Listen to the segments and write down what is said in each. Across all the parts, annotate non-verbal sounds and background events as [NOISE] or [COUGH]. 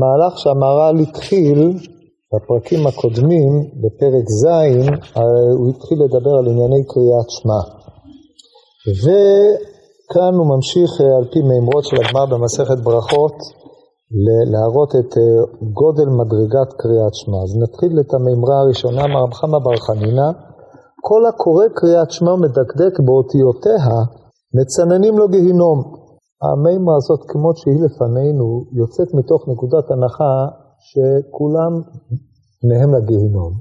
המהלך שהמהר"ל התחיל בפרקים הקודמים, בפרק ז', הוא התחיל לדבר על ענייני קריאת שמע. וכאן הוא ממשיך על פי מימרות של הגמרא במסכת ברכות להראות את גודל מדרגת קריאת שמע. אז נתחיל את המימרה הראשונה, מרב חמא בר חנינא, כל הקורא קריאת שמע ומדקדק באותיותיה, מצננים לו גיהינום. המימרה הזאת, כמות שהיא לפנינו, יוצאת מתוך נקודת הנחה שכולם פניהם לגיהינום.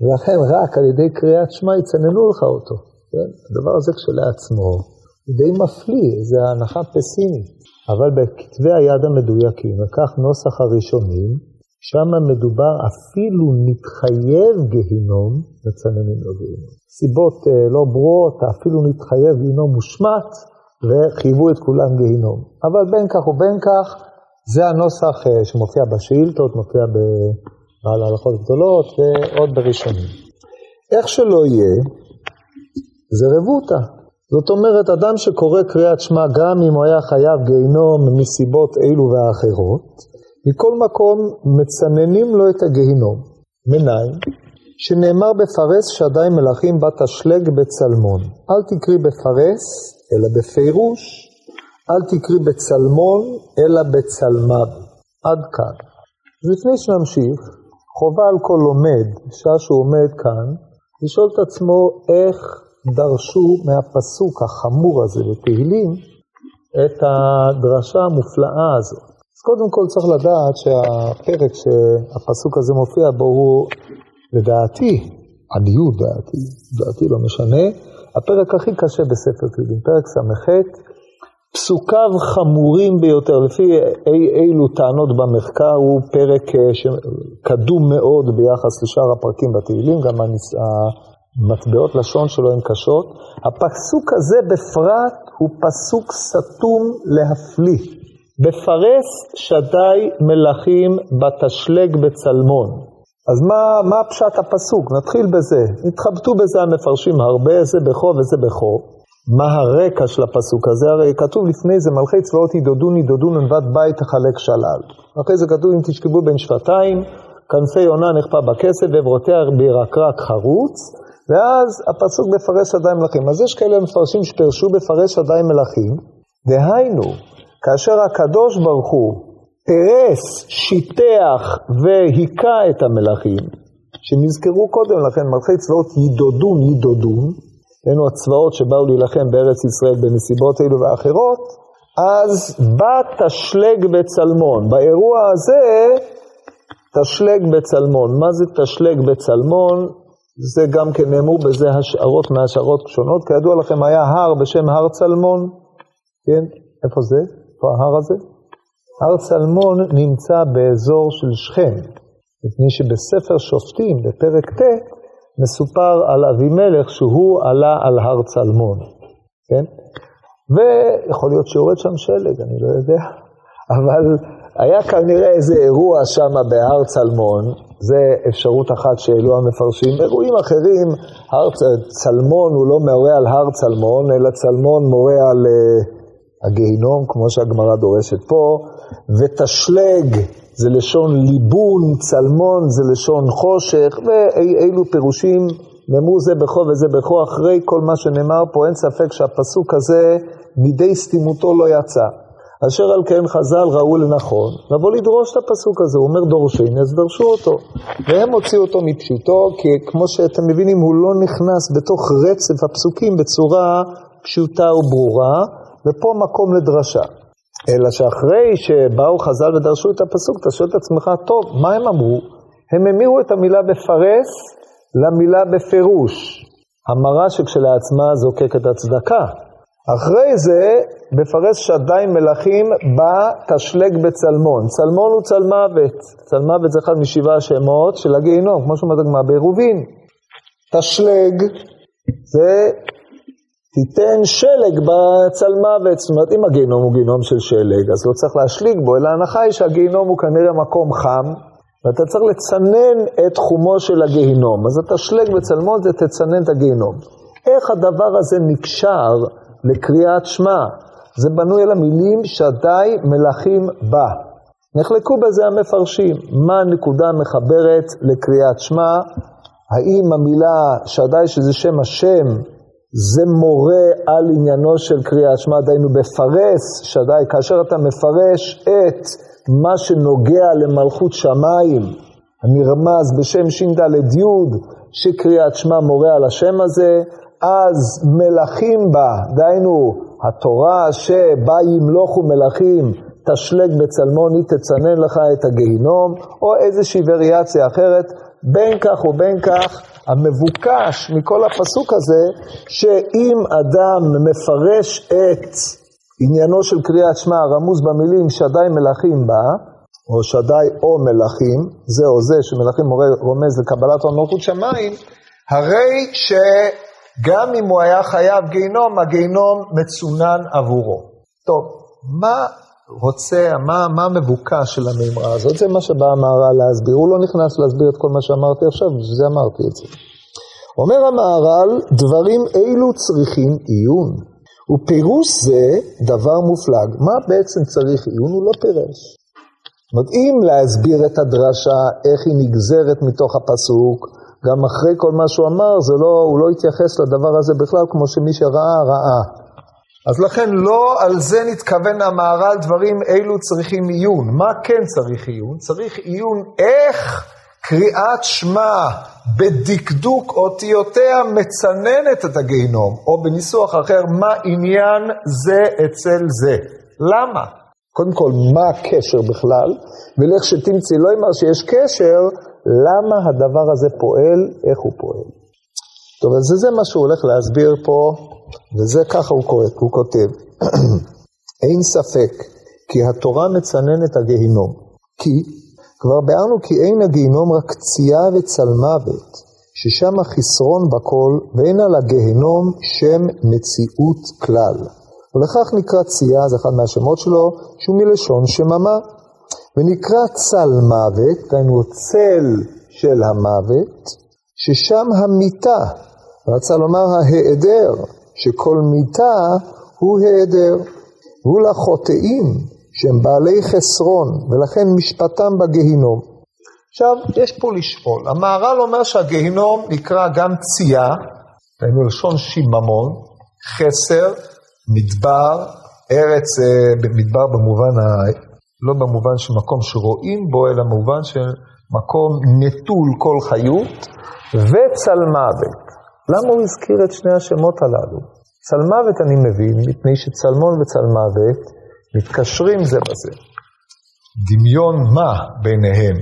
ולכן רק על ידי קריאת שמע יצננו לך אותו. כן? הדבר הזה כשלעצמו הוא די מפליא, זה הנחה פסימית. אבל בכתבי היד המדויקים, וכך נוסח הראשונים, שם מדובר אפילו נתחייב גיהינום, מצננים לו גיהינום. סיבות אה, לא ברורות, אפילו נתחייב גיהינום מושמט, וחייבו את כולם גיהינום. אבל בין כך ובין כך, זה הנוסח אה, שמופיע בשאילתות, מופיע בעל הלכות גדולות ועוד בראשונים. איך שלא יהיה, זה רבותא. זאת אומרת, אדם שקורא קריאת שמע גם אם הוא היה חייב גיהינום מסיבות אלו ואחרות, מכל מקום מצננים לו את הגיהינום. מניין? שנאמר בפרס שדי מלכים בת אשלג בצלמון. אל תקרי בפרס, אלא בפירוש, אל תקרי בצלמון, אלא בצלמד. עד כאן. לפני שנמשיך, חובה על כל לומד, שעה שהוא עומד כאן, לשאול את עצמו איך דרשו מהפסוק החמור הזה בתהילים את הדרשה המופלאה הזאת. אז קודם כל צריך לדעת שהפרק שהפסוק הזה מופיע בו הוא, לדעתי, עניות דעתי, דעתי לא משנה, הפרק הכי קשה בספר תהילים, פרק ס"ח, פסוקיו חמורים ביותר, לפי אי, אילו טענות במחקר, הוא פרק אה, שקדום מאוד ביחס לשאר הפרקים בתהילים, גם המטבעות לשון שלו הן קשות. הפסוק הזה בפרט הוא פסוק סתום להפליא. בפרס שדי מלכים בתשלג בצלמון. אז מה, מה פשט הפסוק? נתחיל בזה. התחבטו בזה המפרשים הרבה, זה בכו וזה בכו. מה הרקע של הפסוק הזה? הרי כתוב לפני זה, מלכי צבאות ידודון ידודון ענבת בית תחלק שלל. אחרי זה כתוב אם תשכבו בין שבטיים, כנפי עונה נחפה בכסף ועברותיה בירקרק חרוץ. ואז הפסוק בפרש שדי מלכים. אז יש כאלה מפרשים שפרשו בפרש שדי מלכים, דהיינו, כאשר הקדוש ברוך הוא פרס, שיטח והיכה את המלכים, שנזכרו קודם לכן, מלכי צבאות ידודון ידודון, אלו הצבאות שבאו להילחם בארץ ישראל בנסיבות אלו ואחרות, אז בא תשלג בצלמון. באירוע הזה, תשלג בצלמון. מה זה תשלג בצלמון? זה גם כן נאמרו בזה השערות מהשערות שונות. כידוע לכם, היה הר בשם הר צלמון, כן? איפה זה? איפה ההר הזה? הר צלמון נמצא באזור של שכם, מפני שבספר שופטים, בפרק ט', מסופר על אבימלך שהוא עלה על הר צלמון, כן? ויכול להיות שיורד שם שלג, אני לא יודע, אבל היה כנראה איזה אירוע שם בהר צלמון, זה אפשרות אחת שהעלו המפרשים. אירועים אחרים, הר צלמון הוא לא מורה על הר צלמון, אלא צלמון מורה על uh, הגיהינום, כמו שהגמרא דורשת פה, ותשלג זה לשון ליבון, צלמון זה לשון חושך, ואילו פירושים נאמרו זה בכו וזה בכו, אחרי כל מה שנאמר פה, אין ספק שהפסוק הזה מידי סתימותו לא יצא. אשר על כן חז"ל ראו לנכון לבוא לדרוש את הפסוק הזה, הוא אומר דורשים, אז דרשו אותו. והם הוציאו אותו מפשוטו, כי כמו שאתם מבינים, הוא לא נכנס בתוך רצף הפסוקים בצורה פשוטה וברורה, ופה מקום לדרשה. אלא שאחרי שבאו חז"ל ודרשו את הפסוק, אתה שואל את עצמך, טוב, מה הם אמרו? הם המירו את המילה בפרס למילה בפירוש. המרה שכשלעצמה זוקקת הצדקה. אחרי זה, בפרס שדי מלכים בא תשלג בצלמון. צלמון הוא צלמוות. צלמוות זה אחד משבעה השמות של הגיהינום, כמו שאומרת הגמרא בעירובין. תשלג זה תיתן שלג בצלמוות. זאת אומרת, אם הגיהינום הוא גיהינום של שלג, אז לא צריך להשליג בו, אלא ההנחה היא שהגיהינום הוא כנראה מקום חם, ואתה צריך לצנן את חומו של הגיהינום. אז התשלג בצלמון זה תצנן את הגיהינום. איך הדבר הזה נקשר לקריאת שמע. זה בנוי על המילים שדי מלכים בה. נחלקו בזה המפרשים, מה הנקודה המחברת לקריאת שמע, האם המילה שדי שזה שם השם, זה מורה על עניינו של קריאת שמע, דהיינו בפרס, שדי, כאשר אתה מפרש את מה שנוגע למלכות שמיים, הנרמז בשם ש"ד י', שקריאת שמע מורה על השם הזה, אז מלכים בה, דהיינו התורה שבה ימלוכו מלכים, תשלג בצלמוני תצנן לך את הגיהינום, או איזושהי וריאציה אחרת, בין כך ובין כך, המבוקש מכל הפסוק הזה, שאם אדם מפרש את עניינו של קריאת שמע הרמוז במילים שדי מלכים בה, או שדי או מלכים, זה או זה שמלכים רומז לקבלת המלכות שמיים, הרי שגם אם הוא היה חייב גיהינום, הגיהינום מצונן עבורו. טוב, מה רוצה, מה, מה המבוקש של המימרה הזאת? זה מה שבא המהר"ל להסביר. הוא לא נכנס להסביר את כל מה שאמרתי עכשיו, בשביל זה אמרתי את זה. אומר המהר"ל, דברים אילו צריכים עיון, ופירוש זה דבר מופלג. מה בעצם צריך עיון? הוא לא פירש. זאת אומרת, אם להסביר את הדרשה, איך היא נגזרת מתוך הפסוק, גם אחרי כל מה שהוא אמר, לא, הוא לא התייחס לדבר הזה בכלל, כמו שמי שראה, ראה. אז לכן לא על זה נתכוון המהר"ל, דברים אלו צריכים עיון. מה כן צריך עיון? צריך עיון איך קריאת שמע בדקדוק אותיותיה מצננת את הגיהינום, או בניסוח אחר, מה עניין זה אצל זה. למה? קודם כל, מה הקשר בכלל? ולך שתמצאי, לא אמר שיש קשר, למה הדבר הזה פועל, איך הוא פועל. טוב, אז זה מה שהוא הולך להסביר פה, וזה ככה הוא, קורא, הוא כותב. [CLEARS THROAT] אין ספק כי התורה מצננת הגיהינום, כי כבר ביארנו כי אין הגיהינום רק צייה וצלמוות, ששם החסרון בכל, ואין על הגיהינום שם מציאות כלל. ולכך נקרא צייה, זה אחד מהשמות שלו, שהוא מלשון שממה. ונקרא צל מוות, דהיינו צל של המוות, ששם המיתה, רצה לומר ההיעדר, שכל מיתה הוא היעדר. והוא לחוטאים שהם בעלי חסרון, ולכן משפטם בגיהינום. עכשיו, יש פה לשאול. המהר"ל אומר שהגיהינום נקרא גם צייה, דהיינו לשון שיממון, חסר, מדבר, ארץ, אה, מדבר במובן, ה... לא במובן של מקום שרואים בו, אלא במובן של מקום נטול כל חיות, וצלמוות. למה הוא הזכיר את שני השמות הללו? צלמוות אני מבין, מפני שצלמון וצלמוות מתקשרים זה בזה. דמיון מה ביניהם,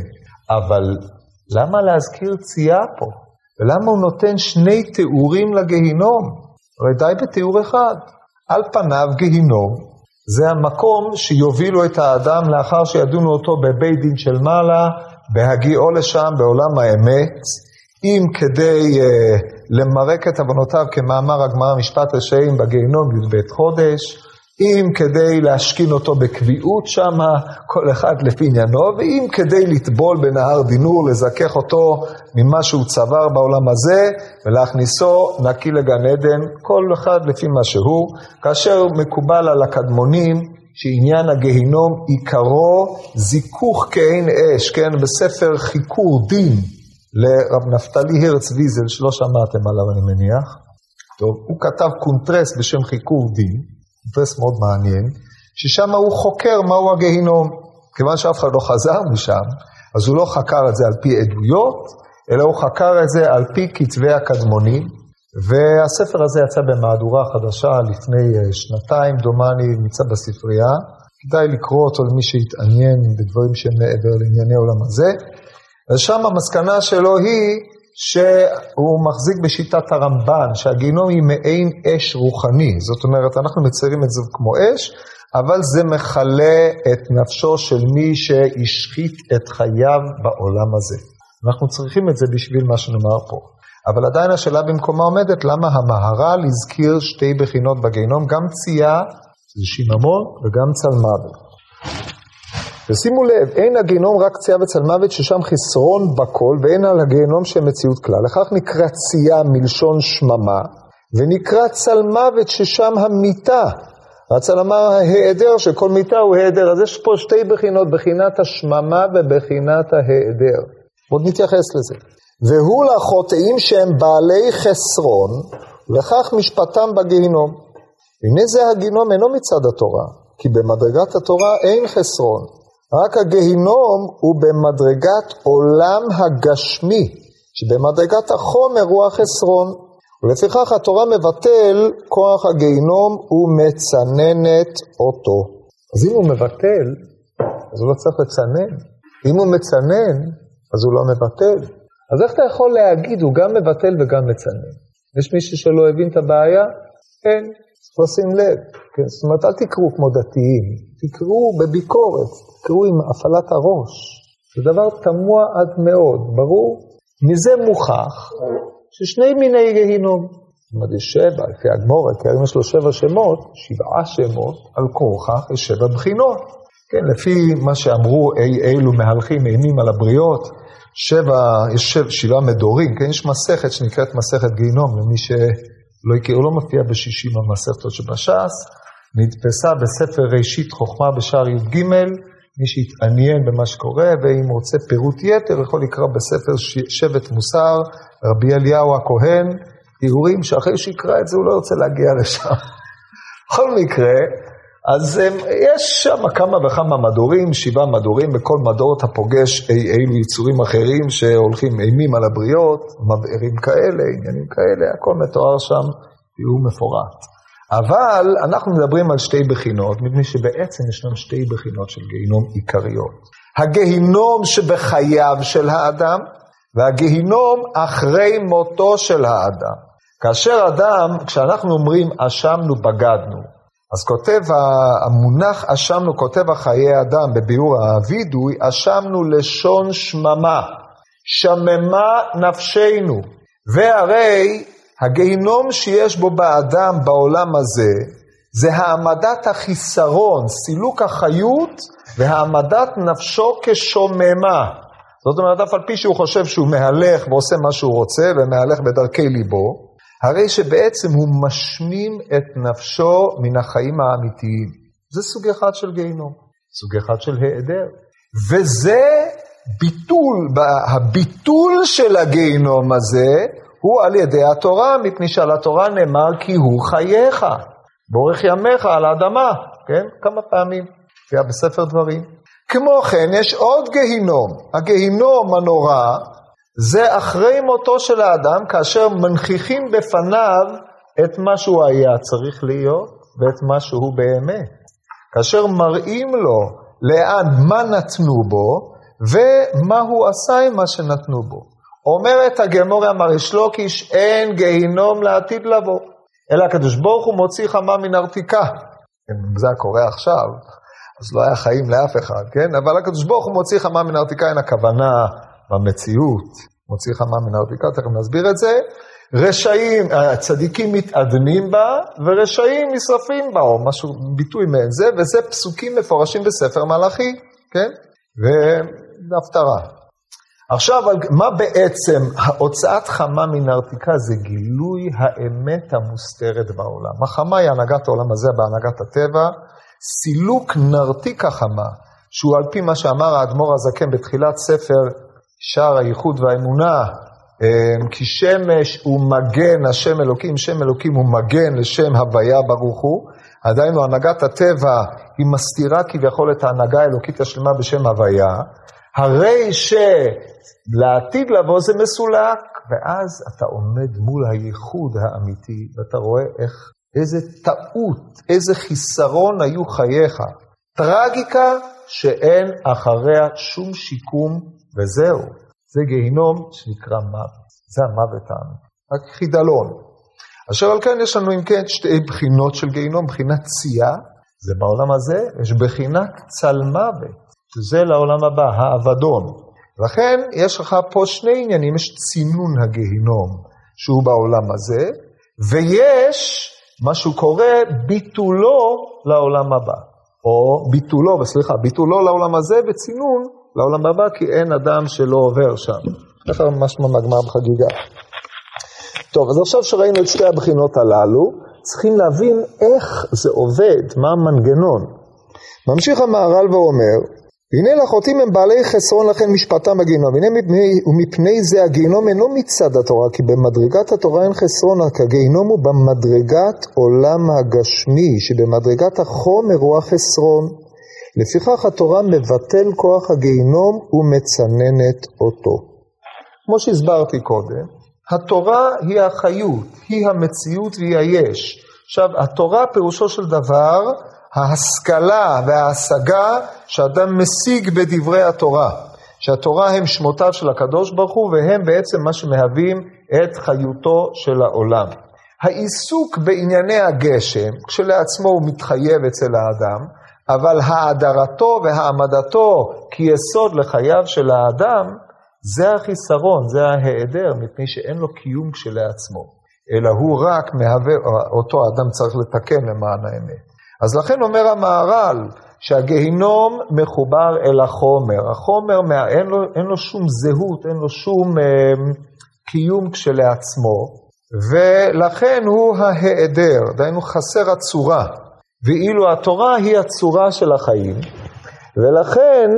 אבל למה להזכיר צייה פה? ולמה הוא נותן שני תיאורים לגיהינום? הרי די בתיאור אחד. על פניו גיהינום זה המקום שיובילו את האדם לאחר שידונו אותו בבית דין של מעלה, בהגיעו לשם בעולם האמת, אם כדי uh, למרק את עוונותיו כמאמר הגמרא משפט רשעים בגיהינום י"ב חודש, אם כדי להשכין אותו בקביעות שמה, כל אחד לפי עניינו, ואם כדי לטבול בנהר דינור, לזכך אותו ממה שהוא צבר בעולם הזה, ולהכניסו נקי לגן עדן, כל אחד לפי מה שהוא, כאשר מקובל על הקדמונים שעניין הגיהינום עיקרו זיכוך כעין אש, כן, בספר חיקור דין לרב נפתלי הרץ ויזל, שלא שמעתם עליו אני מניח, טוב, הוא כתב קונטרס בשם חיקור דין, אינטרס מאוד מעניין, ששם הוא חוקר מהו הגיהינום. כיוון שאף אחד לא חזר משם, אז הוא לא חקר את זה על פי עדויות, אלא הוא חקר את זה על פי כתבי הקדמונים, והספר הזה יצא במהדורה חדשה לפני אה, שנתיים, דומני, נמצא בספרייה. כדאי לקרוא אותו למי שיתעניין בדברים שהם מעבר לענייני עולם הזה. ושם המסקנה שלו היא שהוא מחזיק בשיטת הרמב"ן, שהגיהינום היא מעין אש רוחני. זאת אומרת, אנחנו מציירים את זה כמו אש, אבל זה מכלה את נפשו של מי שהשחית את חייו בעולם הזה. אנחנו צריכים את זה בשביל מה שנאמר פה. אבל עדיין השאלה במקומה עומדת, למה המהר"ל הזכיר שתי בחינות בגיהינום, גם צייה, זה שיממון, וגם צלמוות. ושימו לב, אין הגיהנום רק צייה וצלמוות ששם חסרון בכל, ואין על הגיהנום שם מציאות כלל. לכך נקרא צייה מלשון שממה, ונקרא צלמוות ששם המיתה. רצה לומר ההיעדר שכל מיטה הוא היעדר. אז יש פה שתי בחינות, בחינת השממה ובחינת ההיעדר. עוד נתייחס לזה. והוא לחוטאים שהם בעלי חסרון, וכך משפטם בגיהינום. הנה זה הגיהינום אינו מצד התורה, כי במדרגת התורה אין חסרון. רק הגיהינום הוא במדרגת עולם הגשמי, שבמדרגת החומר הוא החסרון. ולפיכך התורה מבטל כוח הגיהינום ומצננת אותו. אז אם הוא מבטל, אז הוא לא צריך לצנן. אם הוא מצנן, אז הוא לא מבטל. אז איך אתה יכול להגיד, הוא גם מבטל וגם מצנן? יש מישהו שלא הבין את הבעיה? אין, צריך לשים לב. כן? זאת אומרת, אל תקראו כמו דתיים, תקראו בביקורת, תקראו עם הפעלת הראש. זה דבר תמוה עד מאוד, ברור? מזה מוכח ששני מיני גיהינום. זאת אומרת, יש שבע, לפי הגמורה, כי היום יש לו שבע שמות, שבעה שמות, על כורכך יש שבע בחינות. כן, לפי מה שאמרו אי אלו מהלכים אימים על הבריות, שבע, יש שבע, שבעה מדורים, כן, יש מסכת שנקראת מסכת גיהינום, למי שלא הכיר, הוא לא מופיע בשישים המסכתות שבש"ס, נדפסה בספר ראשית חוכמה בשער י"ג, מי שיתעניין במה שקורה, ואם רוצה פירוט יתר, יכול לקרוא בספר שבט מוסר, רבי אליהו הכהן, תיאורים שאחרי שיקרא את זה הוא לא ירצה להגיע לשם. [LAUGHS] בכל מקרה, אז יש שם כמה וכמה מדורים, שבעה מדורים, בכל מדור אתה פוגש אי אילו יצורים אחרים שהולכים אימים על הבריות, מבערים כאלה, עניינים כאלה, הכל מתואר שם, תיאור מפורט. אבל אנחנו מדברים על שתי בחינות, מפני שבעצם ישנן שתי בחינות של גיהינום עיקריות. הגיהינום שבחייו של האדם, והגיהינום אחרי מותו של האדם. כאשר אדם, כשאנחנו אומרים אשמנו, בגדנו, אז כותב המונח אשמנו, כותב החיי אדם בביאור הווידוי, אשמנו לשון שממה, שממה נפשנו, והרי הגיהינום שיש בו באדם בעולם הזה, זה העמדת החיסרון, סילוק החיות והעמדת נפשו כשוממה. זאת אומרת, אף על פי שהוא חושב שהוא מהלך ועושה מה שהוא רוצה ומהלך בדרכי ליבו, הרי שבעצם הוא משמים את נפשו מן החיים האמיתיים. זה סוג אחד של גיהינום, סוג אחד של היעדר. וזה ביטול, הביטול של הגיהינום הזה הוא על ידי התורה, מפני שעל התורה נאמר כי הוא חייך, באורך ימיך על האדמה, כן? כמה פעמים, היה בספר דברים. כמו כן, יש עוד גיהינום, הגיהינום הנורא, זה אחרי מותו של האדם, כאשר מנכיחים בפניו את מה שהוא היה צריך להיות ואת מה שהוא באמת. כאשר מראים לו לאן, מה נתנו בו, ומה הוא עשה עם מה שנתנו בו. אומרת הגמוריה מריש לוקיש, אין גיהינום לעתיד לבוא, אלא הקדוש ברוך הוא מוציא חמה מן ארתיקה. אם זה קורה עכשיו, אז לא היה חיים לאף אחד, כן? אבל הקדוש ברוך הוא מוציא חמה מן ארתיקה, אין הכוונה במציאות, מוציא חמה מן ארתיקה, תכף נסביר את זה. רשעים, הצדיקים מתאדנים בה, ורשעים נשרפים בה, או משהו, ביטוי מעין זה, וזה פסוקים מפורשים בספר מלאכי, כן? והפטרה. עכשיו, מה בעצם הוצאת חמה מנרתיקה זה גילוי האמת המוסתרת בעולם. החמה היא הנהגת העולם הזה בהנהגת הטבע, סילוק נרתיק החמה, שהוא על פי מה שאמר האדמו"ר הזקן בתחילת ספר שער הייחוד והאמונה, אמ, כי שמש הוא מגן, השם אלוקים, שם אלוקים הוא מגן לשם הוויה ברוך הוא, עדיין הנהגת הטבע היא מסתירה כביכול את ההנהגה האלוקית השלמה בשם הוויה, הרי שלעתיד לבוא זה מסולק, ואז אתה עומד מול הייחוד האמיתי, ואתה רואה איך, איזה טעות, איזה חיסרון היו חייך. טרגיקה שאין אחריה שום שיקום, וזהו. זה גיהינום שנקרא מוות. זה המוות האמיתי. רק חידלון. אשר על כן יש לנו אם כן שתי בחינות של גיהינום, בחינת צייה, זה בעולם הזה, יש בחינת צל מוות. שזה לעולם הבא, האבדון. לכן יש לך פה שני עניינים, יש צינון הגיהינום שהוא בעולם הזה, ויש מה שהוא קורא ביטולו לעולם הבא. או ביטולו, סליחה, ביטולו לעולם הזה וצינון לעולם הבא, כי אין אדם שלא עובר שם. ככה ממש מהגמר בחגיגה. טוב, אז עכשיו שראינו את שתי הבחינות הללו, צריכים להבין איך זה עובד, מה המנגנון. ממשיך המהר"ל ואומר, הנה לחוטאים הם בעלי חסרון לכן משפטם בגיהנום, והנה מפני, ומפני זה הגיהנום אינו מצד התורה, כי במדרגת התורה אין חסרון, רק הגיהנום הוא במדרגת עולם הגשמי, שבמדרגת החומר הוא החסרון. לפיכך התורה מבטל כוח הגיהנום ומצננת אותו. כמו שהסברתי קודם, התורה היא החיות, היא המציאות והיא היש. עכשיו, התורה פירושו של דבר ההשכלה וההשגה שאדם משיג בדברי התורה, שהתורה הם שמותיו של הקדוש ברוך הוא והם בעצם מה שמהווים את חיותו של העולם. העיסוק בענייני הגשם, כשלעצמו הוא מתחייב אצל האדם, אבל האדרתו והעמדתו כיסוד לחייו של האדם, זה החיסרון, זה ההיעדר, מפני שאין לו קיום כשלעצמו, אלא הוא רק מהווה, אותו אדם צריך לתקן למען האמת. אז לכן אומר המהר"ל, שהגיהינום מחובר אל החומר. החומר, מה, אין, לו, אין לו שום זהות, אין לו שום אה, קיום כשלעצמו, ולכן הוא ההיעדר, דהיינו חסר הצורה. ואילו התורה היא הצורה של החיים, ולכן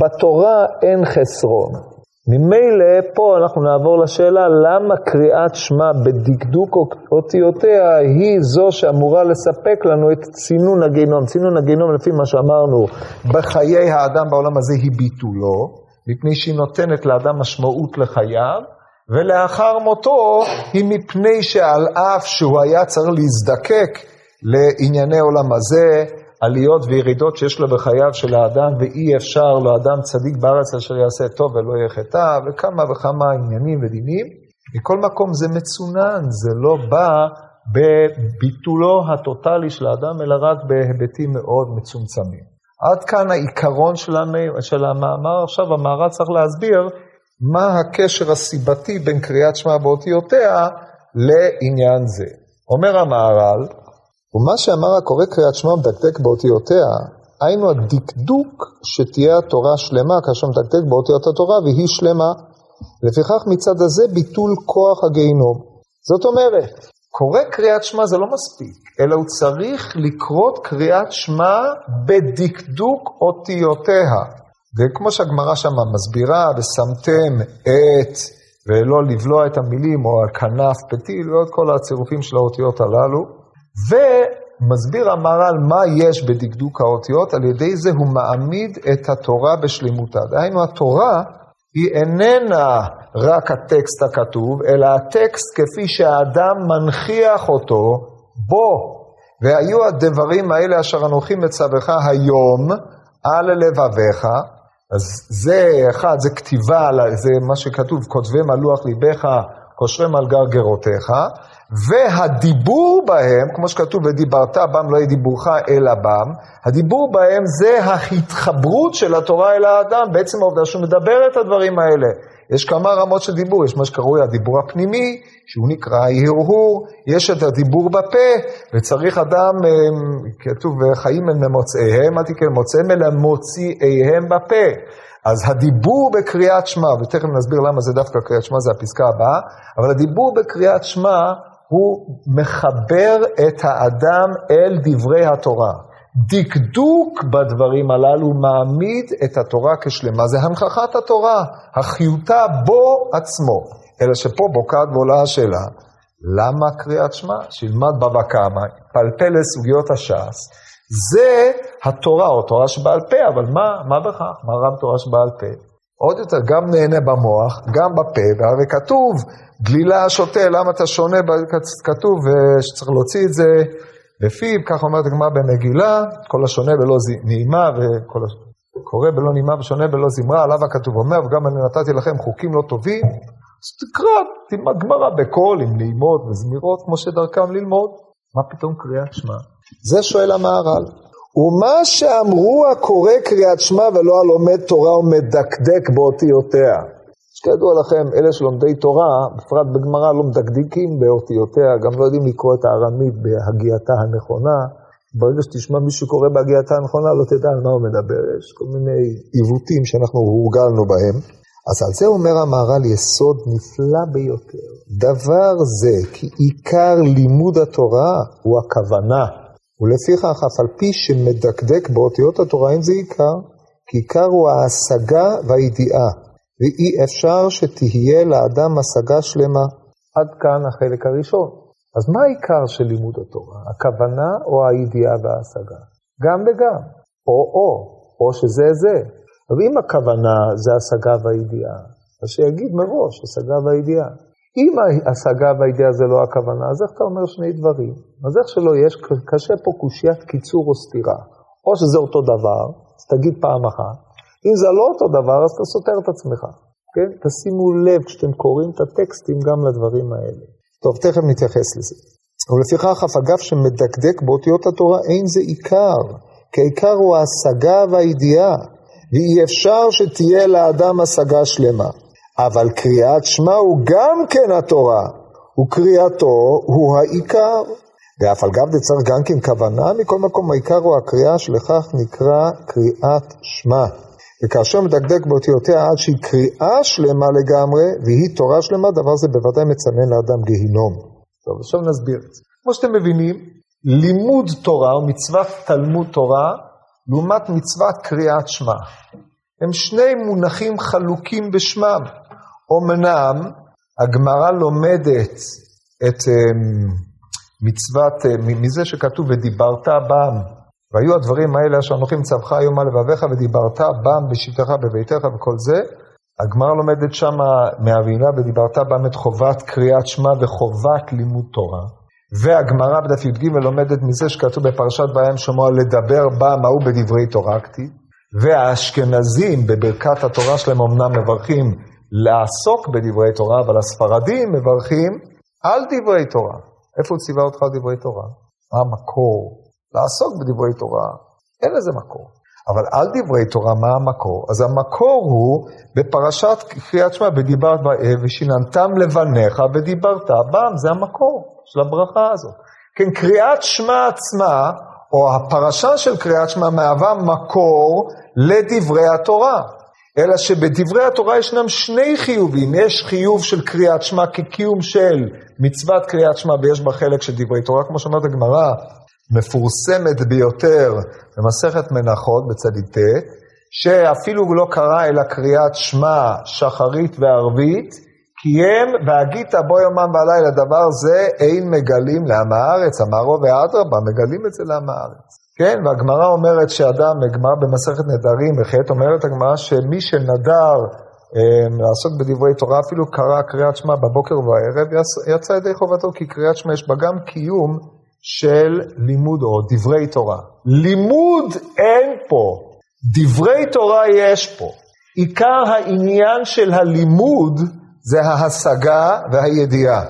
בתורה אין חסרון. ממילא פה אנחנו נעבור לשאלה למה קריאת שמע בדקדוק אותיותיה היא זו שאמורה לספק לנו את צינון הגיהנום. צינון הגיהנום לפי מה שאמרנו בחיי האדם בעולם הזה היא ביטולו, מפני שהיא נותנת לאדם משמעות לחייו, ולאחר מותו היא מפני שעל אף שהוא היה צריך להזדקק לענייני עולם הזה, עליות וירידות שיש לו בחייו של האדם, ואי אפשר לו אדם צדיק בארץ אשר יעשה טוב ולא יחטא, וכמה וכמה עניינים ודינים. מכל מקום זה מצונן, זה לא בא בביטולו הטוטלי של האדם, אלא רק בהיבטים מאוד מצומצמים. עד כאן העיקרון של, המ... של המאמר, עכשיו המהר"ל צריך להסביר מה הקשר הסיבתי בין קריאת שמע באותיותיה לעניין זה. אומר המהר"ל, ומה שאמר הקורא קריאת שמע מדקדק באותיותיה, היינו הדקדוק שתהיה התורה שלמה כאשר מדקדק באותיות התורה והיא שלמה. לפיכך מצד הזה ביטול כוח הגיהינום. זאת אומרת, קורא קריאת שמע זה לא מספיק, אלא הוא צריך לקרות קריאת שמע בדקדוק אותיותיה. וכמו שהגמרא שם מסבירה, ושמתם את, ולא לבלוע את המילים, או על כנף פתיל, ועוד כל הצירופים של האותיות הללו. ומסביר המהר"ל מה יש בדקדוק האותיות, על ידי זה הוא מעמיד את התורה בשלמותה. דהיינו, התורה היא איננה רק הטקסט הכתוב, אלא הטקסט כפי שהאדם מנכיח אותו בו. והיו הדברים האלה אשר אנוכי מצווך היום על לבביך. אז זה אחד, זה כתיבה, זה מה שכתוב, כותבים על לוח ליבך, קושרים על גרגרותיך. והדיבור בהם, כמו שכתוב, ודיברת בם לא יהיה דיבורך אלא בם, הדיבור בהם זה ההתחברות של התורה אל האדם, בעצם העובדה שהוא מדבר את הדברים האלה. יש כמה רמות של דיבור, יש מה שקרוי הדיבור הפנימי, שהוא נקרא הרהור, יש את הדיבור בפה, וצריך אדם, אמ, כתוב, חיים אל ממוצאיהם, אל תקרא מוצאיהם אלא מוציאיהם בפה. אז הדיבור בקריאת שמע, ותכף נסביר למה זה דווקא קריאת שמע, זה הפסקה הבאה, אבל הדיבור בקריאת שמע הוא מחבר את האדם אל דברי התורה. דקדוק בדברים הללו מעמיד את התורה כשלמה, זה הנכחת התורה, החיותה בו עצמו. אלא שפה בוקעת ועולה השאלה, למה קריאת שמע? שילמד בבא קמא, פלפל לסוגיות הש"ס. זה התורה, או תורה שבעל פה, אבל מה, מה בכך? מה רב תורה שבעל פה? עוד יותר, גם נהנה במוח, גם בפה, והרי כתוב, גלילה שותה, למה אתה שונה, כתוב שצריך להוציא את זה בפיו, כך אומרת הגמרא במגילה, כל השונה בלא נעימה, וכל הקורא בלא נעימה ושונה בלא זמרה, עליו הכתוב אומר, וגם אני נתתי לכם חוקים לא טובים, אז תקרא, תלמד גמרא בקול, עם נעימות וזמירות, כמו שדרכם ללמוד. מה פתאום קריאת שמע? זה שואל המהר"ל. ומה שאמרו הקורא קריאת שמע ולא הלומד תורה ומדקדק באותיותיה. שכידוע לכם, אלה שלומדי תורה, בפרט בגמרא, לא מדקדקים באותיותיה, גם לא יודעים לקרוא את הארמית בהגייתה הנכונה. ברגע שתשמע מישהו קורא בהגייתה הנכונה, לא תדע על מה הוא מדבר. יש כל מיני עיוותים שאנחנו הורגלנו בהם. אז על זה אומר המהר"ל יסוד נפלא ביותר. דבר זה, כי עיקר לימוד התורה הוא הכוונה. ולפיכך, אף על פי שמדקדק באותיות התורה, אין זה עיקר, כי עיקר הוא ההשגה והידיעה, ואי אפשר שתהיה לאדם השגה שלמה. עד כאן החלק הראשון. אז מה העיקר של לימוד התורה? הכוונה או הידיעה וההשגה? גם וגם, או-או, או שזה זה. אבל אם הכוונה זה השגה והידיעה, אז שיגיד מראש, השגה והידיעה. אם ההשגה והידיעה זה לא הכוונה, אז איך אתה אומר שני דברים? אז איך שלא יש, קשה פה קושיית קיצור או סתירה. או שזה אותו דבר, אז תגיד פעם אחת. אם זה לא אותו דבר, אז אתה סותר את עצמך. כן? תשימו לב כשאתם קוראים את הטקסטים גם לדברים האלה. טוב, תכף נתייחס לזה. ולפיכך אף אגב שמדקדק באותיות התורה אין זה עיקר, כי העיקר הוא ההשגה והידיעה, ואי אפשר שתהיה לאדם השגה שלמה. אבל קריאת שמע הוא גם כן התורה, וקריאתו הוא העיקר. ואף על גב דצריך גם כן כוונה, מכל מקום העיקר הוא הקריאה שלכך נקרא קריאת שמע. וכאשר מדקדק באותיותיה עד שהיא קריאה שלמה לגמרי, והיא תורה שלמה, דבר זה בוודאי מצנן לאדם גיהינום. טוב, עכשיו נסביר את זה. כמו שאתם מבינים, לימוד תורה או מצוות תלמוד תורה, לעומת מצוות קריאת שמע. הם שני מונחים חלוקים בשמם. אמנם הגמרא לומדת את אמ, מצוות, אה, מזה שכתוב ודיברת בם, והיו הדברים האלה אשר אנוכי מצווך היום על לבביך ודיברת בם בשבתך בביתך וכל זה, הגמרא לומדת שם מהבינה ודיברת בם את חובת קריאת שמע וחובת לימוד תורה. והגמרא בדף י"ג לומדת מזה שכתוב בפרשת וים שמוע לדבר בם ההוא בדברי תורה כתיב. והאשכנזים בברכת התורה שלהם אמנם מברכים לעסוק בדברי תורה, אבל הספרדים מברכים על דברי תורה. איפה הוא ציווה אותך על דברי תורה? מה המקור? לעסוק בדברי תורה, אין לזה מקור. אבל על דברי תורה, מה המקור? אז המקור הוא בפרשת קריאת שמע, ודיברת ושיננתם לבניך ודיברת בם, זה המקור של הברכה הזאת. כן, קריאת שמע עצמה, או הפרשה של קריאת שמע, מהווה מקור לדברי התורה. אלא שבדברי התורה ישנם שני חיובים, יש חיוב של קריאת שמע כקיום של מצוות קריאת שמע ויש בה חלק של דברי תורה, כמו שאומרת הגמרא, מפורסמת ביותר במסכת מנחות בצדיק ט', שאפילו לא קרא אלא קריאת שמע שחרית וערבית, כי הם, והגית בו יומם ולילה, דבר זה אין מגלים לעם הארץ, אמרו ואדרבה, מגלים את זה לעם הארץ. כן, והגמרא אומרת שאדם, הגמרא במסכת נדרים, בחטא אומרת הגמרא שמי שנדר אה, לעסוק בדברי תורה, אפילו קרא קריאת שמע בבוקר ובערב, יצא ידי חובתו, כי קריאת שמע יש בה גם קיום של לימוד או דברי תורה. לימוד אין פה, דברי תורה יש פה. עיקר העניין של הלימוד זה ההשגה והידיעה.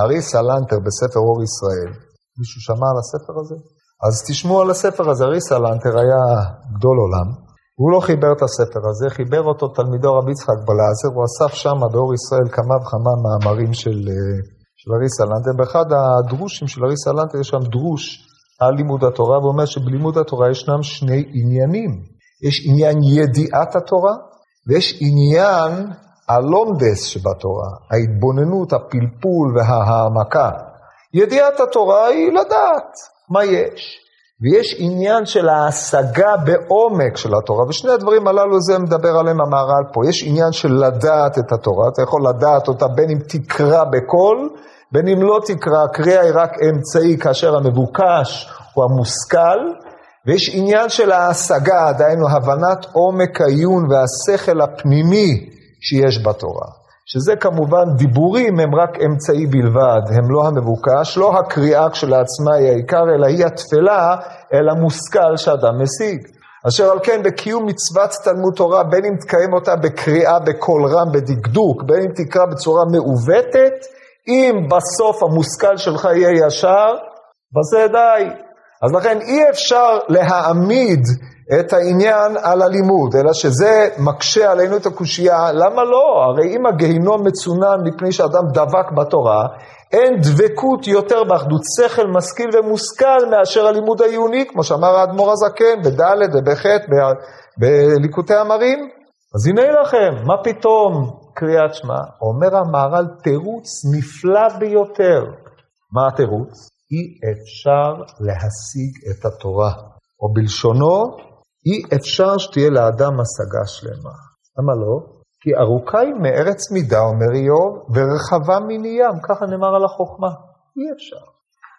ארי סלנטר בספר אור ישראל, מישהו שמע על הספר הזה? אז תשמעו על הספר הזה, ארי סלנטר היה גדול עולם, הוא לא חיבר את הספר הזה, חיבר אותו תלמידו רבי יצחק בלאזר, הוא אסף שם באור ישראל כמה וכמה מאמרים של, אה, של ר' ישראל סלנטר. באחד הדרושים של ר' ישראל סלנטר יש שם דרוש על לימוד התורה, והוא אומר שבלימוד התורה ישנם שני עניינים. יש עניין ידיעת התורה, ויש עניין הלומדות שבתורה, ההתבוננות, הפלפול וההעמקה. ידיעת התורה היא לדעת מה יש. ויש עניין של ההשגה בעומק של התורה, ושני הדברים הללו זה מדבר עליהם המהר"ל פה. יש עניין של לדעת את התורה, אתה יכול לדעת אותה בין אם תקרא בקול, בין אם לא תקרא, הקריאה היא רק אמצעי כאשר המבוקש הוא המושכל, ויש עניין של ההשגה, דהיינו הבנת עומק העיון והשכל הפנימי שיש בתורה. שזה כמובן דיבורים הם רק אמצעי בלבד, הם לא המבוקש, לא הקריאה כשלעצמה היא העיקר, אלא היא התפלה אל המושכל שאדם משיג. אשר על כן בקיום מצוות תלמוד תורה, בין אם תקיים אותה בקריאה בקול רם, בדקדוק, בין אם תקרא בצורה מעוותת, אם בסוף המושכל שלך יהיה ישר, בזה די. אז לכן אי אפשר להעמיד את העניין על הלימוד, אלא שזה מקשה עלינו את הקושייה, למה לא? הרי אם הגיהינום מצונן מפני שאדם דבק בתורה, אין דבקות יותר באחדות שכל, משכיל ומושכל מאשר הלימוד העיוני, כמו שאמר האדמו"ר הזקן, בד' ובח' בליקוטי אמרים. אז הנה לכם, מה פתאום קריאת שמע? אומר המהר"ל תירוץ נפלא ביותר. מה התירוץ? אי אפשר להשיג את התורה, או בלשונו, אי אפשר שתהיה לאדם השגה שלמה. למה לא? כי ארוכה היא מארץ מידה, אומר איוב, ורחבה מני ים, ככה נאמר על החוכמה. אי אפשר.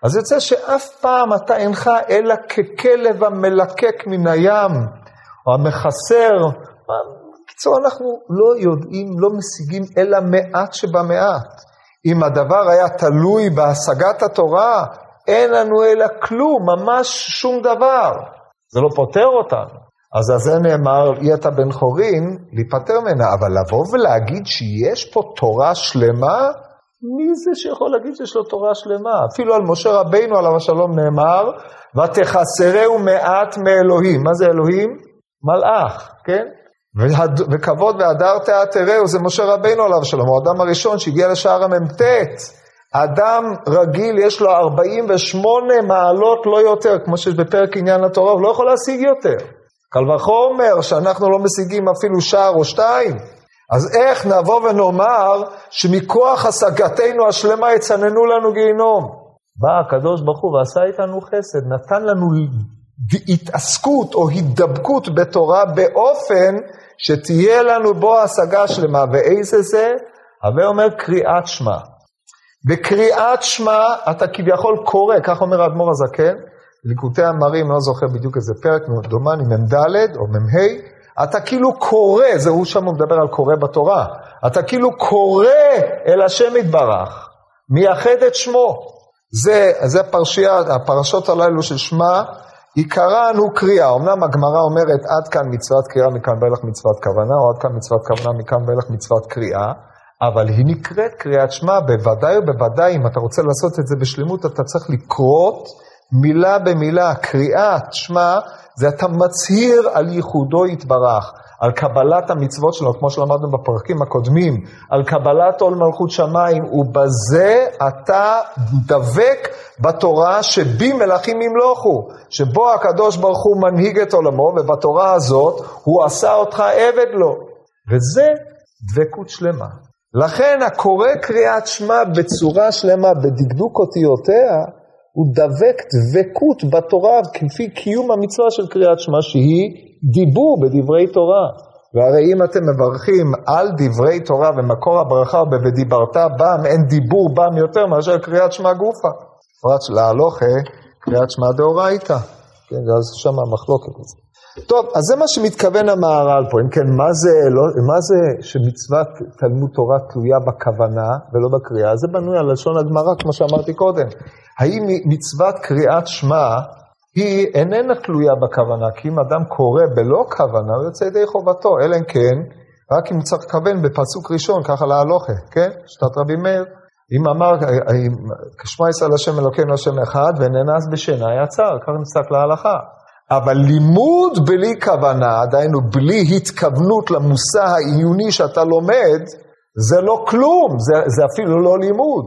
אז יוצא שאף פעם אתה אינך אלא ככלב המלקק מן הים, או המחסר. בקיצור, אנחנו לא יודעים, לא משיגים אלא מעט שבמעט. אם הדבר היה תלוי בהשגת התורה, אין לנו אלא כלום, ממש שום דבר. זה לא פותר אותנו. אז על זה נאמר, אי אתה בן חורין, להיפטר ממנה. אבל לבוא ולהגיד שיש פה תורה שלמה, מי זה שיכול להגיד שיש לו תורה שלמה? אפילו על משה רבינו עליו השלום נאמר, ותחסרהו מעט מאלוהים. מה זה אלוהים? מלאך, כן? והד... וכבוד והדר תאתרהו, זה משה רבינו עליו השלום, הוא האדם הראשון שהגיע לשער המ"ט. אדם רגיל יש לו 48 מעלות לא יותר, כמו שיש בפרק עניין התורה, הוא לא יכול להשיג יותר. קל וחומר שאנחנו לא משיגים אפילו שער או שתיים. אז איך נבוא ונאמר שמכוח השגתנו השלמה יצננו לנו גיהינום? בא הקדוש ברוך הוא ועשה איתנו חסד, נתן לנו התעסקות או הידבקות בתורה באופן שתהיה לנו בו השגה שלמה. ואיזה זה? הווה אומר קריאת שמע. בקריאת שמע אתה כביכול קורא, כך אומר האדמו"ר הזקן, ליקוטי המרים, לא זוכר בדיוק איזה פרק, דומני מ"ד או מ"ה, אתה כאילו קורא, זה הוא שם מדבר על קורא בתורה, אתה כאילו קורא אל השם יתברך, מייחד את שמו. זה, זה פרשייה, הפרשות הללו של שמע, עיקרן הוא קריאה. אמנם הגמרא אומרת עד כאן מצוות קריאה, מכאן ואילך מצוות כוונה, או עד כאן מצוות כוונה, מכאן ואילך מצוות קריאה, אבל היא נקראת קריאת שמע, בוודאי ובוודאי, אם אתה רוצה לעשות את זה בשלמות, אתה צריך לקרות מילה במילה, קריאת שמע, זה אתה מצהיר על ייחודו יתברך, על קבלת המצוות שלו, כמו שלמדנו בפרקים הקודמים, על קבלת עול מלכות שמיים, ובזה אתה דבק בתורה שבי מלכים ימלוכו, שבו הקדוש ברוך הוא מנהיג את עולמו, ובתורה הזאת הוא עשה אותך עבד לו. וזה דבקות שלמה. לכן הקורא קריאת שמע בצורה שלמה, בדקדוק אותיותיה, הוא דבק דבקות בתורה כפי קיום המצווה של קריאת שמע, שהיא דיבור בדברי תורה. והרי אם אתם מברכים על דברי תורה ומקור הברכה ובדיברת בם, אין דיבור בם יותר מאשר קריאת שמע גופה. בפרט להלוכה, קריאת שמע דאורייתא. כן, אז שם המחלוקת הזאת. טוב, אז זה מה שמתכוון המהר"ל פה. אם כן, מה זה, לא, מה זה שמצוות תלמוד תורה תלויה בכוונה ולא בקריאה? זה בנוי על לשון הגמרא, כמו שאמרתי קודם. האם מצוות קריאת שמע היא איננה תלויה בכוונה, כי אם אדם קורא בלא כוונה, הוא יוצא ידי חובתו, אלא אם כן, רק אם צריך לכוון בפסוק ראשון, ככה להלוכה, כן? שתת רבי מאיר. אם אמר, כשמע ישראל השם אלוקינו השם אחד, ונאנס בשינה יצר, ככה נפסק להלכה. אבל לימוד בלי כוונה, דהיינו בלי התכוונות למושא העיוני שאתה לומד, זה לא כלום, זה, זה אפילו לא לימוד.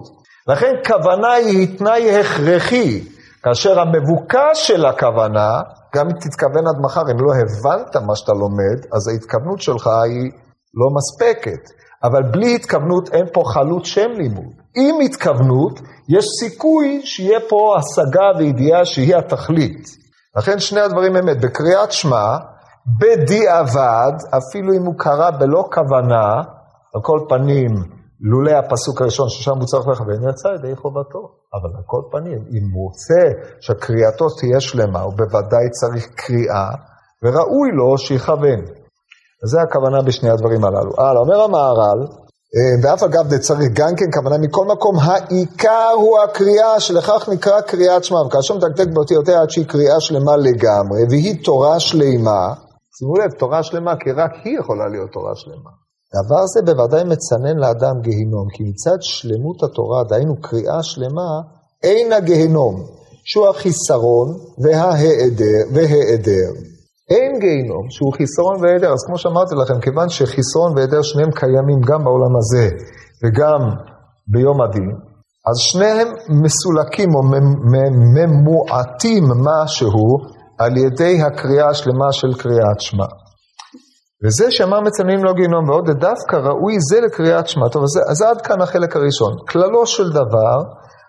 לכן כוונה היא תנאי הכרחי, כאשר המבוקש של הכוונה, גם אם תתכוון עד מחר, אם לא הבנת מה שאתה לומד, אז ההתכוונות שלך היא לא מספקת. אבל בלי התכוונות אין פה חלוט שם לימוד. עם התכוונות, יש סיכוי שיהיה פה השגה וידיעה שהיא התכלית. לכן שני הדברים אמת. בקריאת שמע, בדיעבד, אפילו אם הוא קרא בלא כוונה, על כל פנים, לולא הפסוק הראשון ששם הוא צריך לכוון, יצא ידי חובתו. אבל על כל פנים, אם הוא רוצה שקריאתו תהיה שלמה, הוא בוודאי צריך קריאה, וראוי לו שיכוון. זה הכוונה בשני הדברים הללו. הלאה, אומר המהר"ל, ואף אגב זה צריך גם כן כוונה מכל מקום, העיקר הוא הקריאה שלכך נקרא קריאת שמע, וכאשר מדקדק באותיותיה עד שהיא קריאה שלמה לגמרי, והיא תורה שלמה, שימו לב, תורה שלמה, כי רק היא יכולה להיות תורה שלמה. דבר זה בוודאי מצנן לאדם גיהינום, כי מצד שלמות התורה, דהיינו קריאה שלמה, אין הגיהינום, שהוא החיסרון וההיעדר, והיעדר. אין גיהינום שהוא חיסרון והיעדר, אז כמו שאמרתי לכם, כיוון שחיסרון והיעדר שניהם קיימים גם בעולם הזה וגם ביום הדין, אז שניהם מסולקים או ממועטים משהו על ידי הקריאה השלמה של קריאת שמע. וזה שאמר מצננים לא גיהנום ועוד דווקא ראוי זה לקריאת שמע. טוב, אז, אז עד כאן החלק הראשון. כללו של דבר,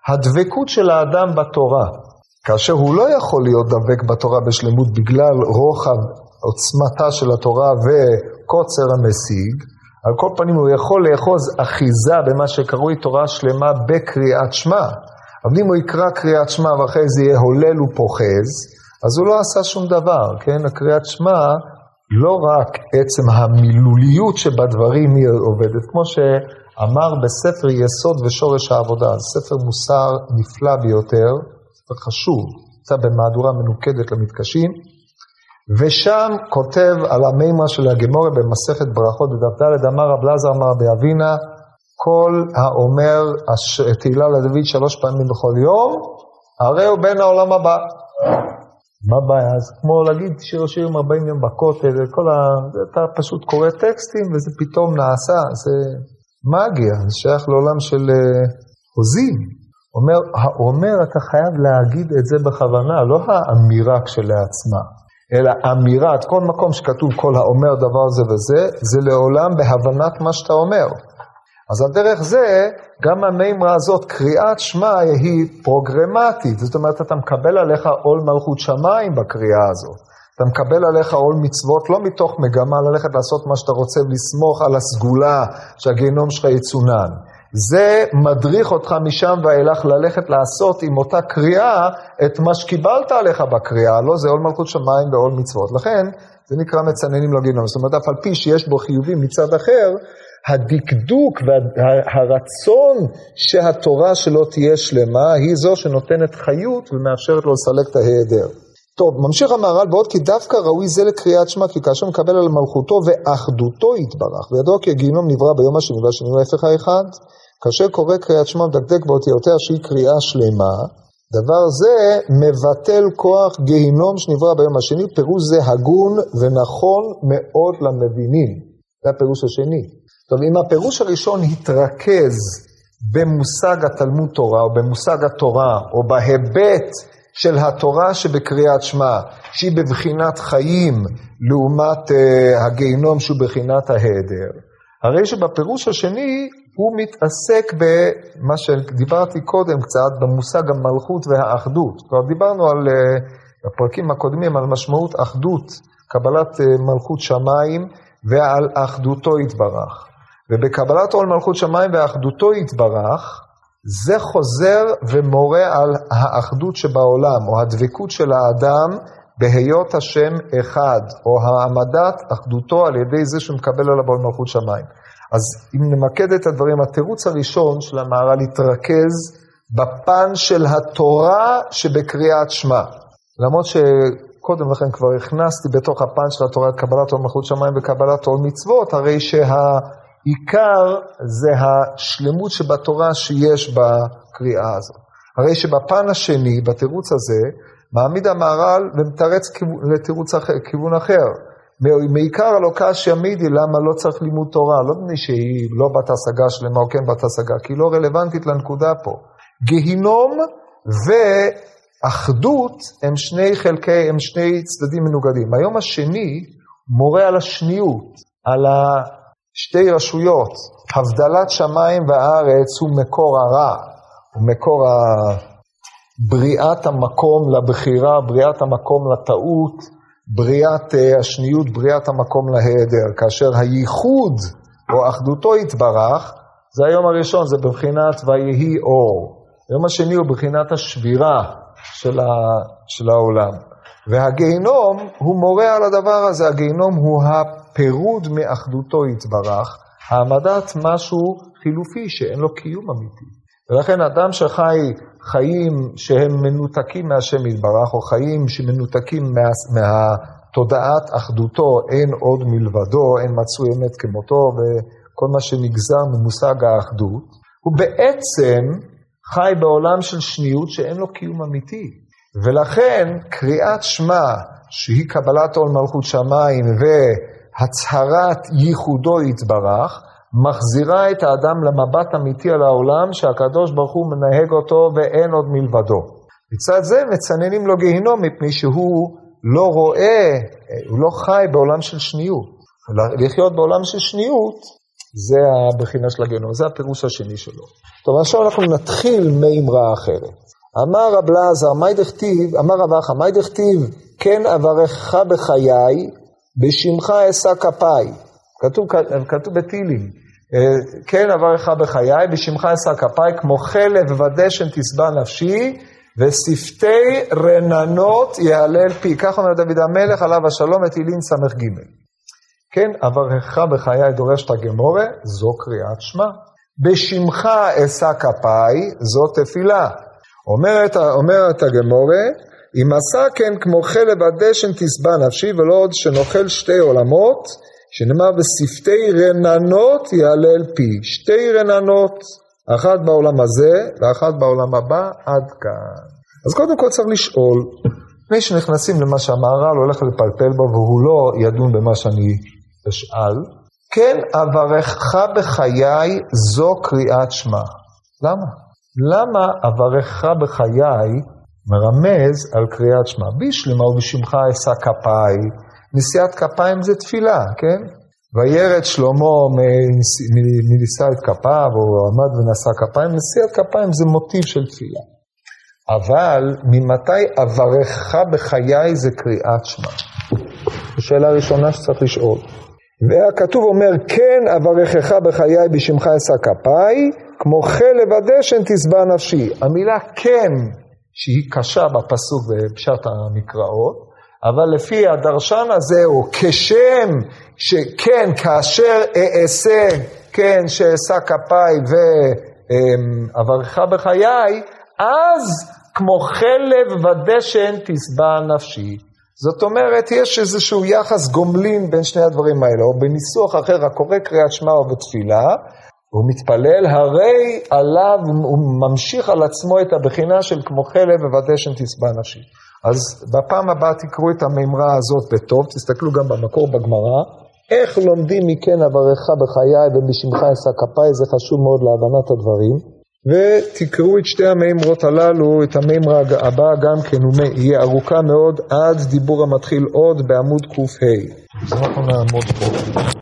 הדבקות של האדם בתורה, כאשר הוא לא יכול להיות דבק בתורה בשלמות בגלל רוחב עוצמתה של התורה וקוצר המשיג, על כל פנים הוא יכול לאחוז אחיזה במה שקרוי תורה שלמה בקריאת שמע. אבל אם הוא יקרא קריאת שמע ואחרי זה יהיה הולל ופוחז, אז הוא לא עשה שום דבר, כן? הקריאת שמע, לא רק עצם המילוליות שבדברים היא עובדת, כמו שאמר בספר יסוד ושורש העבודה, ספר מוסר נפלא ביותר, ספר חשוב, נמצא במהדורה מנוקדת למתקשים, ושם כותב על המימה של הגמורה במסכת ברכות בדף ד', אמר רב לזר אמר באבינה, כל האומר תהילה לדוד שלוש פעמים בכל יום, הרי הוא בן העולם הבא. מה הבעיה? אז כמו להגיד שיר השירים 40 יום בכותל, כל ה... אתה פשוט קורא טקסטים וזה פתאום נעשה, זה מגיה, זה שייך לעולם של אה, חוזים. אומר, האומר אתה חייב להגיד את זה בכוונה, לא האמירה כשלעצמה, אלא אמירת, כל מקום שכתוב כל האומר דבר זה וזה, זה לעולם בהבנת מה שאתה אומר. אז על דרך זה, גם המימרה הזאת, קריאת שמע היא פרוגרמטית, זאת אומרת, אתה מקבל עליך עול מלכות שמיים בקריאה הזאת. אתה מקבל עליך עול מצוות לא מתוך מגמה ללכת לעשות מה שאתה רוצה ולסמוך על הסגולה שהגיהנום שלך יצונן. זה מדריך אותך משם ואילך ללכת לעשות עם אותה קריאה את מה שקיבלת עליך בקריאה, לא זה עול מלכות שמיים ועול מצוות. לכן, זה נקרא מצננים לא גיהנום. זאת אומרת, אף על פי שיש בו חיובים מצד אחר, הדקדוק והרצון שהתורה שלו תהיה שלמה, היא זו שנותנת חיות ומאפשרת לו לסלק את ההיעדר. טוב, ממשיך המהר"ל בעוד כי דווקא ראוי זה לקריאת שמע, כי כאשר מקבל על מלכותו ואחדותו יתברך, וידוע כי הגיהינום נברא ביום השני והשני הוא ההפך האחד. כאשר קורא קריאת שמע מדקדק באותיותיה שהיא קריאה שלמה, דבר זה מבטל כוח גיהינום שנברא ביום השני, פירוש זה הגון ונכון מאוד למבינים. זה הפירוש השני. טוב, אם הפירוש הראשון התרכז במושג התלמוד תורה, או במושג התורה, או בהיבט של התורה שבקריאת שמע, שהיא בבחינת חיים, לעומת uh, הגיהנום שהוא בבחינת ההיעדר, הרי שבפירוש השני הוא מתעסק במה שדיברתי קודם קצת, במושג המלכות והאחדות. כבר דיברנו על, uh, בפרקים הקודמים על משמעות אחדות, קבלת uh, מלכות שמיים ועל אחדותו יתברך. ובקבלת עול מלכות שמיים ואחדותו יתברך, זה חוזר ומורה על האחדות שבעולם, או הדבקות של האדם בהיות השם אחד, או העמדת אחדותו על ידי זה שהוא מקבל עליו עול מלכות שמיים. אז אם נמקד את הדברים, התירוץ הראשון של המהר"ל להתרכז בפן של התורה שבקריאת שמע. למרות שקודם לכן כבר הכנסתי בתוך הפן של התורה קבלת עול מלכות שמיים וקבלת עול מצוות, הרי שה... עיקר זה השלמות שבתורה שיש בקריאה הזאת. הרי שבפן השני, בתירוץ הזה, מעמיד המהר"ל ומתרץ לתירוץ אחר, כיוון אחר. מעיקר הלוקש ימידי, למה לא צריך לימוד תורה? לא מפני שהיא לא בת השגה שלמה או כן בת השגה, כי היא לא רלוונטית לנקודה פה. גיהינום ואחדות הם שני חלקי, הם שני צדדים מנוגדים. היום השני מורה על השניות, על. שתי רשויות, הבדלת שמיים וארץ הוא מקור הרע, הוא מקור ה... בריאת המקום לבחירה, בריאת המקום לטעות, בריאת uh, השניות, בריאת המקום להיעדר. כאשר הייחוד או אחדותו יתברך, זה היום הראשון, זה בבחינת ויהי אור. היום השני הוא בבחינת השבירה של, ה... של העולם. והגיהינום הוא מורה על הדבר הזה, הגיהינום הוא הפירוד מאחדותו יתברך, העמדת משהו חילופי שאין לו קיום אמיתי. ולכן אדם שחי חיים שהם מנותקים מהשם יתברך, או חיים שמנותקים מה, מהתודעת אחדותו, אין עוד מלבדו, אין מצוי אמת כמותו, וכל מה שנגזר ממושג האחדות, הוא בעצם חי בעולם של שניות שאין לו קיום אמיתי. ולכן קריאת שמע, שהיא קבלת עול מלכות שמיים והצהרת ייחודו יתברך, מחזירה את האדם למבט אמיתי על העולם שהקדוש ברוך הוא מנהג אותו ואין עוד מלבדו. מצד זה מצננים לו גיהינום מפני שהוא לא רואה, הוא לא חי בעולם של שניות. לחיות בעולם של שניות, זה הבחינה של הגיהנום, זה הפירוש השני שלו. טוב, עכשיו אנחנו נתחיל מימרה אחרת. אמר רב לעזר, מי דכתיב, אמר רב אחא, מי דכתיב, כן אברכך בחיי, בשמך אשא כפיי. כתוב, כתוב בתהילים, אה, כן אברכך בחיי, בשמך אשא כפיי, כמו חלב ודשן תשבע נפשי, ושפתי רננות יהלל פי. כך אומר דוד המלך עליו השלום את תהילים ס"ג. כן, אברכך בחיי דורש את הגמורה, זו קריאת שמע. בשמך אשא כפיי, זו תפילה. אומרת, אומרת הגמורה, אם עשה כן כמו חלב הדשן תשבע נפשי, ולא עוד שנאכל שתי עולמות, שנאמר בשפתי רננות יהלל פי. שתי רננות, אחת בעולם הזה ואחת בעולם הבא, עד כאן. אז קודם כל צריך לשאול, לפני שנכנסים למה שהמהר"ל הולך לפלפל בו, והוא לא ידון במה שאני אשאל, כן אברכך בחיי זו קריאת שמע. למה? למה אברכך בחיי מרמז על קריאת שמע? בישלמה ובשמך אשא כפיי, נשיאת כפיים זה תפילה, כן? וירד שלמה מנישא את כפיו, או עמד ונשא כפיים, נשיאת כפיים זה מוטיב של תפילה. אבל ממתי אברכך בחיי זה קריאת שמע? זו שאלה ראשונה שצריך לשאול. והכתוב אומר, כן אברכך בחיי בשמך אשא כפיי, כמו חלב הדשן תשבע נפשי. המילה כן, שהיא קשה בפסוק בפשט המקראות, אבל לפי הדרשן הזה, או כשם שכן, כאשר אעשה, כן, שאשא כפיי ואברכך בחיי, אז כמו חלב ודשן תשבע נפשי. זאת אומרת, יש איזשהו יחס גומלין בין שני הדברים האלה, או בניסוח אחר, הקורא קריאת שמע או בתפילה, הוא מתפלל, הרי עליו, הוא ממשיך על עצמו את הבחינה של כמו חלב ודשן תשבע נפשי. אז בפעם הבאה תקראו את המימרה הזאת בטוב, תסתכלו גם במקור בגמרא, איך לומדים מכן אברך בחיי ובשמך אשא כפיי, זה חשוב מאוד להבנת הדברים. ותקראו את שתי המימרות הללו, את המימרה הבאה גם כן, הוא יהיה ארוכה מאוד עד דיבור המתחיל עוד בעמוד קה. אז אנחנו נעמוד פה.